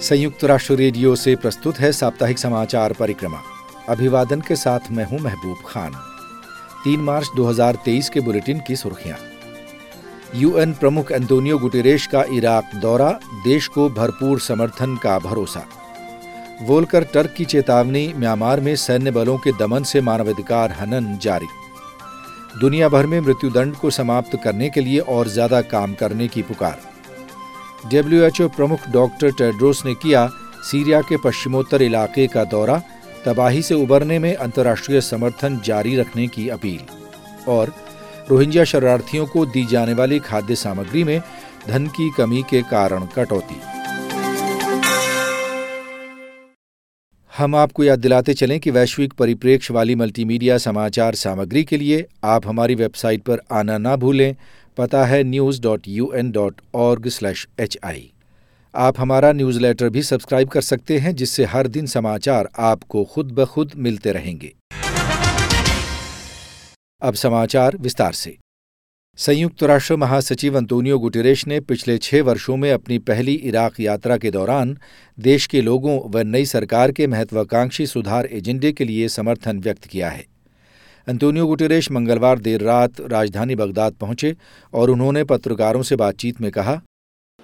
संयुक्त राष्ट्र रेडियो से प्रस्तुत है साप्ताहिक समाचार परिक्रमा। अभिवादन के साथ मैं हूँ महबूब खान। 3 मार्च 2023 के बुलेटिन की सुर्खियाँ। यूएन प्रमुख एंटोनियो गुटेरेश का इराक दौरा, देश को भरपूर समर्थन का भरोसा। वोलकर टर्क की चेतावनी, म्यांमार में सैन्य बलों के दमन से मानवाधिकार हनन जारी। दुनिया भर में मृत्युदंड को समाप्त करने के लिए और ज़्यादा काम करने की पुकार। डब्ल्यूएचओ प्रमुख डॉक्टर टेड्रोस ने किया सीरिया के पश्चिमोत्तर इलाके का दौरा, तबाही से उबरने में अंतर्राष्ट्रीय समर्थन जारी रखने की अपील। और रोहिंग्या शरणार्थियों को दी जाने वाली खाद्य सामग्री में धन की कमी के कारण कटौती। हम आपको याद दिलाते चलें कि वैश्विक परिप्रेक्ष्य वाली मल्टीमीडिया समाचार सामग्री के लिए आप हमारी वेबसाइट पर आना ना भूलें। पता है news dot U N dot org slash H I आप हमारा न्यूज़लेटर भी सब्सक्राइब कर सकते हैं, जिससे हर दिन समाचार आपको खुद ब खुद मिलते रहेंगे। अब समाचार विस्तार से। संयुक्त राष्ट्र महासचिव अंतोनियो गुटेरेश ने पिछले छह वर्षों में अपनी पहली इराक यात्रा के दौरान देश के लोगों व नई सरकार के महत्वाकांक्षी सुधार एजेंडे के लिए समर्थन व्यक्त किया है। अंतोनियो गुटेरेश मंगलवार देर रात राजधानी बगदाद पहुँचे और उन्होंने पत्रकारों से बातचीत में कहा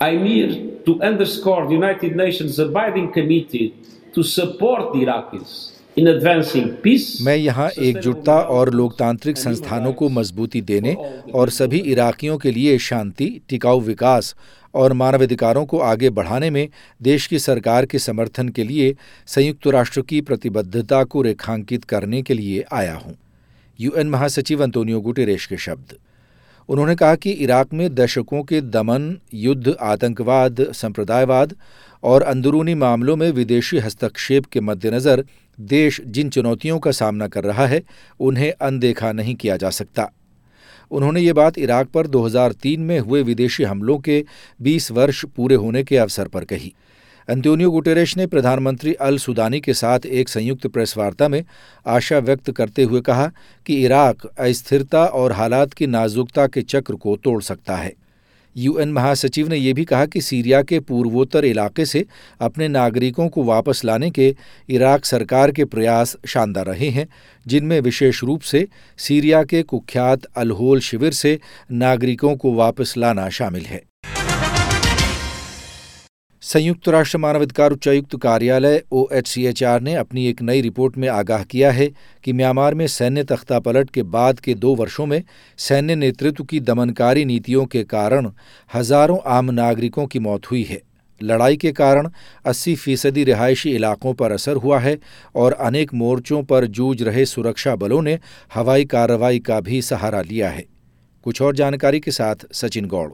I'm here to underscore the United Nations abiding committee to support the Iraqis in advancing मैं यहाँ एकजुटता और लोकतांत्रिक संस्थानों को मजबूती देने और सभी इराकियों के लिए शांति टिकाऊ विकास और मानवाधिकारों को आगे बढ़ाने में देश की सरकार के समर्थन के लिए संयुक्त राष्ट्र की प्रतिबद्धता को रेखांकित करने के लिए आया हूँ। यूएन महासचिव अंतोनियो गुटेरेश के शब्द। उन्होंने कहा कि इराक में दशकों के दमन, युद्ध, आतंकवाद, संप्रदायवाद और अंदरूनी मामलों में विदेशी हस्तक्षेप के मद्देनज़र देश जिन चुनौतियों का सामना कर रहा है, उन्हें अनदेखा नहीं किया जा सकता। उन्होंने ये बात इराक पर 2003 में हुए विदेशी हमलों के 20 वर्ष पूरे होने के अवसर पर कही। अंतोनियो गुटेरेश ने प्रधानमंत्री अल सुदानी के साथ एक संयुक्त प्रेस वार्ता में आशा व्यक्त करते हुए कहा कि इराक अस्थिरता और हालात की नाजुकता के चक्र को तोड़ सकता है। यूएन महासचिव ने यह भी कहा कि सीरिया के पूर्वोत्तर इलाके से अपने नागरिकों को वापस लाने के इराक सरकार के प्रयास शानदार रहे हैं, जिनमें विशेष रूप से सीरिया के कुख्यात अलहोल शिविर से नागरिकों को वापस लाना शामिल है। संयुक्त राष्ट्र मानवाधिकार उच्चायुक्त कार्यालय ओएचसीएचआर ने अपनी एक नई रिपोर्ट में आगाह किया है कि म्यांमार में सैन्य तख्तापलट के बाद के दो वर्षों में सैन्य नेतृत्व की दमनकारी नीतियों के कारण हज़ारों आम नागरिकों की मौत हुई है। लड़ाई के कारण 80 फ़ीसदी रिहायशी इलाकों पर असर हुआ है और अनेक मोर्चों पर जूझ रहे सुरक्षा बलों ने हवाई कार्रवाई का भी सहारा लिया है। कुछ और जानकारी के साथ सचिन गौड़।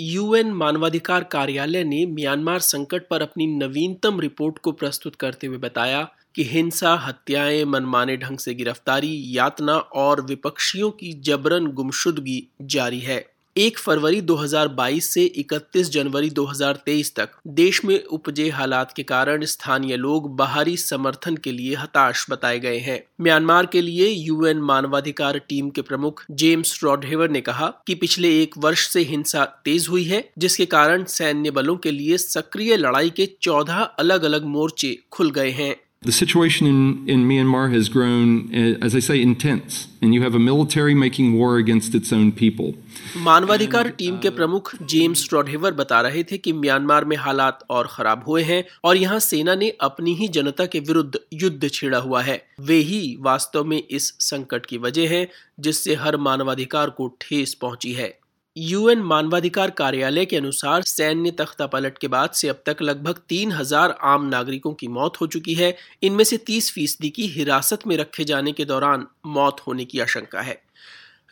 यूएन मानवाधिकार कार्यालय ने म्यांमार संकट पर अपनी नवीनतम रिपोर्ट को प्रस्तुत करते हुए बताया कि हिंसा, हत्याएँ, मनमाने ढंग से गिरफ्तारी, यातना और विपक्षियों की जबरन गुमशुदगी जारी है। एक फरवरी 2022 से 31 जनवरी 2023 तक, देश में उपजे हालात के कारण स्थानीय लोग बाहरी समर्थन के लिए हताश बताए गए हैं। म्यांमार के लिए यूएन मानवाधिकार टीम के प्रमुख जेम्स रॉडहेवर ने कहा कि पिछले एक वर्ष से हिंसा तेज हुई है, जिसके कारण सैन्य बलों के लिए सक्रिय लड़ाई के 14 अलग अलग मोर्चे खुल गए हैं। The situation in, in Myanmar has grown, eh, as I say, intense, and you have a military making war against its own people. मानवाधिकार टीम के प्रमुख जेम्स रॉडहेवर बता रहे थे कि म्यांमार में हालात और खराब हुए हैं और यहाँ सेना ने अपनी ही जनता के विरुद्ध युद्ध छेड़ा हुआ है वे ही वास्तव में इस संकट की वजह है जिससे हर मानवाधिकार को ठेस पहुँची है यूएन मानवाधिकार कार्यालय के अनुसार सैन्य तख्ता पलट के बाद से अब तक लगभग तीन हज़ार आम नागरिकों की मौत हो चुकी है। इनमें से तीस फ़ीसदी की हिरासत में रखे जाने के दौरान मौत होने की आशंका है।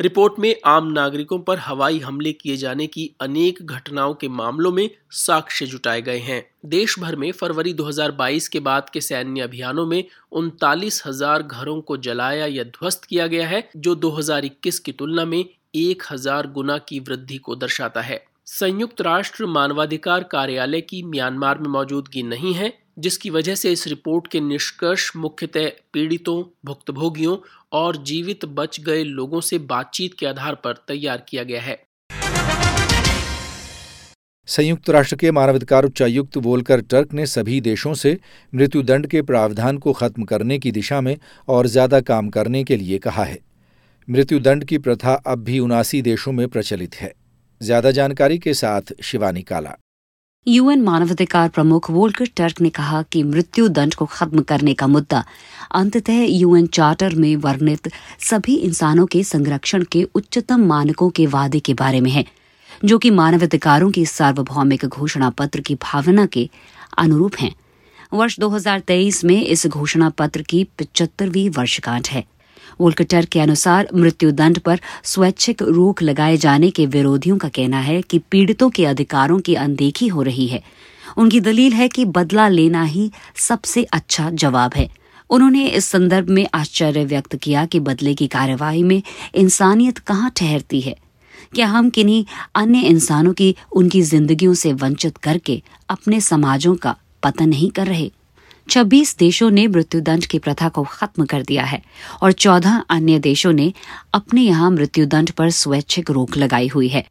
रिपोर्ट में आम नागरिकों पर हवाई हमले किए जाने की अनेक घटनाओं के मामलों में साक्ष्य जुटाए गए हैं। देश भर में फरवरी 2022 के बाद के सैन्य अभियानों में उनतालीस हज़ार घरों को जलाया या ध्वस्त किया गया है, जो 2021 की तुलना में एक हज़ार गुना की वृद्धि को दर्शाता है। संयुक्त राष्ट्र मानवाधिकार कार्यालय की म्यांमार में मौजूदगी नहीं है, जिसकी वजह से इस रिपोर्ट के निष्कर्ष मुख्यतः पीड़ितों, भुक्तभोगियों और जीवित बच गए लोगों से बातचीत के आधार पर तैयार किया गया है। संयुक्त राष्ट्र के मानवाधिकार उच्चायुक्त वोलकर टर्क ने सभी देशों से मृत्युदंड के प्रावधान को खत्म करने की दिशा में और ज़्यादा काम करने के लिए कहा है। मृत्युदंड की प्रथा अब भी उनासी देशों में प्रचलित है। ज़्यादा जानकारी के साथ शिवानी काला। यूएन मानवाधिकार प्रमुख वोल्कर टर्क ने कहा कि मृत्यु दंड को खत्म करने का मुद्दा अंततः यूएन चार्टर में वर्णित सभी इंसानों के संरक्षण के उच्चतम मानकों के वादे के बारे में है, जो कि मानवाधिकारों की सार्वभौमिक घोषणा पत्र की भावना के अनुरूप हैं। वर्ष 2023 में इस घोषणा पत्र की पिचहत्तरवीं वर्षगांठ है। वोल्कटर के अनुसार मृत्युदंड पर स्वैच्छिक रोक लगाए जाने के विरोधियों का कहना है कि पीड़ितों के अधिकारों की अनदेखी हो रही है। उनकी दलील है कि बदला लेना ही सबसे अच्छा जवाब है। उन्होंने इस संदर्भ में आश्चर्य व्यक्त किया कि बदले की कार्यवाही में इंसानियत कहाँ ठहरती है। क्या हम किन्हीं अन्य इंसानों की उनकी जिंदगियों से वंचित करके अपने समाजों का पतन नहीं कर रहे? 26 देशों ने मृत्युदंड की प्रथा को खत्म कर दिया है और 14 अन्य देशों ने अपने यहाँ मृत्युदंड पर स्वैच्छिक रोक लगाई हुई है।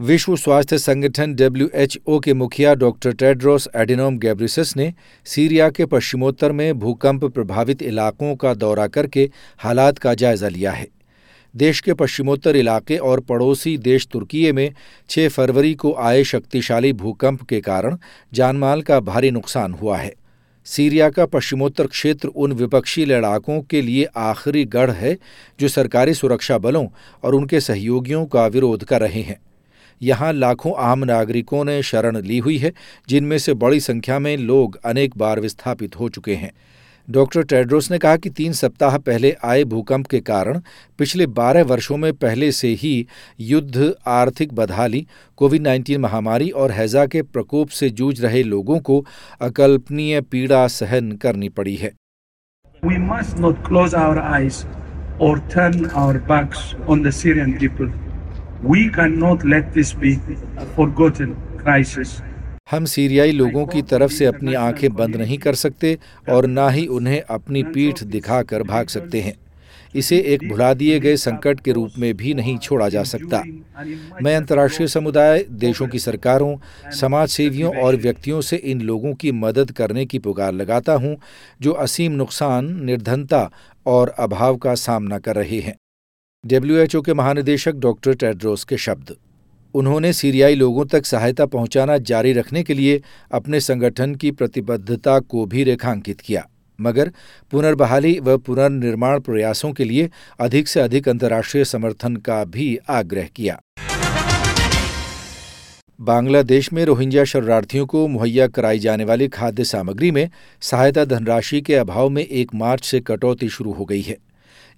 विश्व स्वास्थ्य संगठन डब्ल्यूएचओ के मुखिया डॉक्टर टेड्रोस एडिनोम गैब्रिसस ने सीरिया के पश्चिमोत्तर में भूकंप प्रभावित इलाकों का दौरा करके हालात का जायजा लिया है। देश के पश्चिमोत्तर इलाके और पड़ोसी देश तुर्की में 6 फरवरी को आए शक्तिशाली भूकंप के कारण जानमाल का भारी नुकसान हुआ है। सीरिया का पश्चिमोत्तर क्षेत्र उन विपक्षी लड़ाकों के लिए आखिरी गढ़ है जो सरकारी सुरक्षा बलों और उनके सहयोगियों का विरोध कर रहे हैं। यहाँ लाखों आम नागरिकों ने शरण ली हुई है, जिनमें से बड़ी संख्या में लोग अनेक बार विस्थापित हो चुके हैं। डॉक्टर टेड्रोस ने कहा कि तीन सप्ताह पहले आए भूकंप के कारण पिछले बारह वर्षों में पहले से ही युद्ध, आर्थिक बदहाली कोविड नाइन्टीन महामारी और हैजा के प्रकोप से जूझ रहे लोगों को अकल्पनीय पीड़ा सहन करनी पड़ी है We must not close our eyes or turn our backs on the Syrian people. We cannot let this be a forgotten crisis. हम सीरियाई लोगों की तरफ़ से अपनी आँखें बंद नहीं कर सकते और ना ही उन्हें अपनी पीठ दिखाकर भाग सकते हैं। इसे एक भुला दिए गए संकट के रूप में भी नहीं छोड़ा जा सकता। मैं अंतर्राष्ट्रीय समुदाय देशों की सरकारों समाज सेवियों और व्यक्तियों से इन लोगों की मदद करने की पुकार लगाता हूँ जो असीम नुकसान निर्धनता और अभाव का सामना कर रहे हैं। डब्ल्यूएचओ के महानिदेशक डॉक्टर टेड्रोस के शब्द। उन्होंने सीरियाई लोगों तक सहायता पहुंचाना जारी रखने के लिए अपने संगठन की प्रतिबद्धता को भी रेखांकित किया, मगर पुनर्बहाली व पुनर्निर्माण प्रयासों के लिए अधिक से अधिक अंतर्राष्ट्रीय समर्थन का भी आग्रह किया। बांग्लादेश में रोहिंग्या शरणार्थियों को मुहैया कराई जाने वाली खाद्य सामग्री में सहायता धनराशि के अभाव में एक मार्च से कटौती शुरू हो गई है।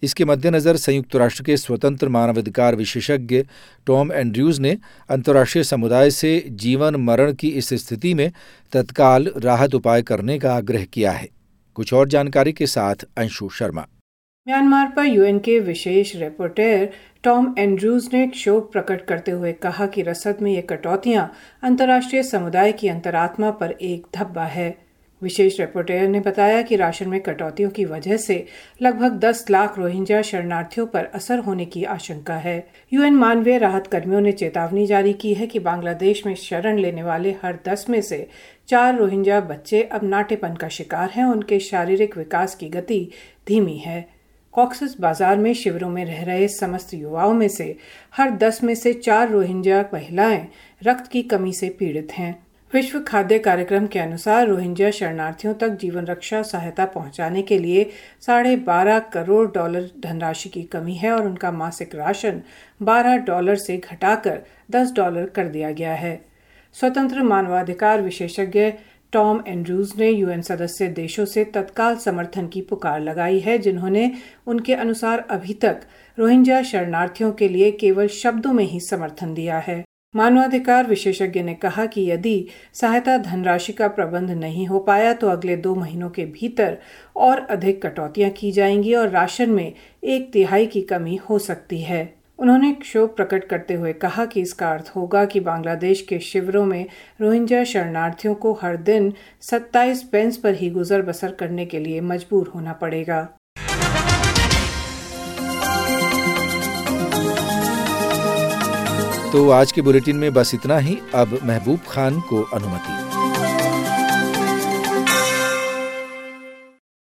इसके मद्देनज़र संयुक्त राष्ट्र के स्वतंत्र मानवाधिकार विशेषज्ञ टॉम एंड्रयूज ने अंतर्राष्ट्रीय समुदाय से जीवन मरण की इस स्थिति में तत्काल राहत उपाय करने का आग्रह किया है। कुछ और जानकारी के साथ अंशु शर्मा। म्यांमार पर यूएन के विशेष रिपोर्टर टॉम एंड्रूज ने शोक प्रकट करते हुए कहा कि रसद में ये कटौतियाँ अंतर्राष्ट्रीय समुदाय की अंतरात्मा पर एक धब्बा है। विशेष रिपोर्टर ने बताया कि राशन में कटौतियों की वजह से लगभग 10 लाख रोहिंग्या शरणार्थियों पर असर होने की आशंका है। यूएन मानवीय राहत कर्मियों ने चेतावनी जारी की है कि बांग्लादेश में शरण लेने वाले हर दस में से चार रोहिंग्या बच्चे अब नाटेपन का शिकार हैं। उनके शारीरिक विकास की गति धीमी है। कॉक्सस बाज़ार में शिविरों में रह रहे समस्त युवाओं में से हर दस में से चार रोहिंग्या महिलाएँ रक्त की कमी से पीड़ित हैं। विश्व खाद्य कार्यक्रम के अनुसार रोहिंग्या शरणार्थियों तक जीवन रक्षा सहायता पहुँचाने के लिए साढ़े बारह करोड़ डॉलर धनराशि की कमी है और उनका मासिक राशन 12 डॉलर से घटाकर 10 डॉलर कर दिया गया है। स्वतंत्र मानवाधिकार विशेषज्ञ टॉम एंड्रूज ने यूएन सदस्य देशों से तत्काल समर्थन की पुकार लगाई है, जिन्होंने उनके अनुसार अभी तक रोहिंग्या शरणार्थियों के लिए केवल शब्दों में ही समर्थन दिया है। मानवाधिकार विशेषज्ञ ने कहा कि यदि सहायता धनराशि का प्रबंध नहीं हो पाया तो अगले दो महीनों के भीतर और अधिक कटौतियाँ की जाएँगी और राशन में एक तिहाई की कमी हो सकती है। उन्होंने शोक प्रकट करते हुए कहा कि इसका अर्थ होगा कि बांग्लादेश के शिविरों में रोहिंग्या शरणार्थियों को हर दिन 27 पेंस पर ही गुजर बसर करने के लिए मजबूर होना पड़ेगा। तो आज के बुलेटिन में बस इतना ही। अब महबूब खान को अनुमति।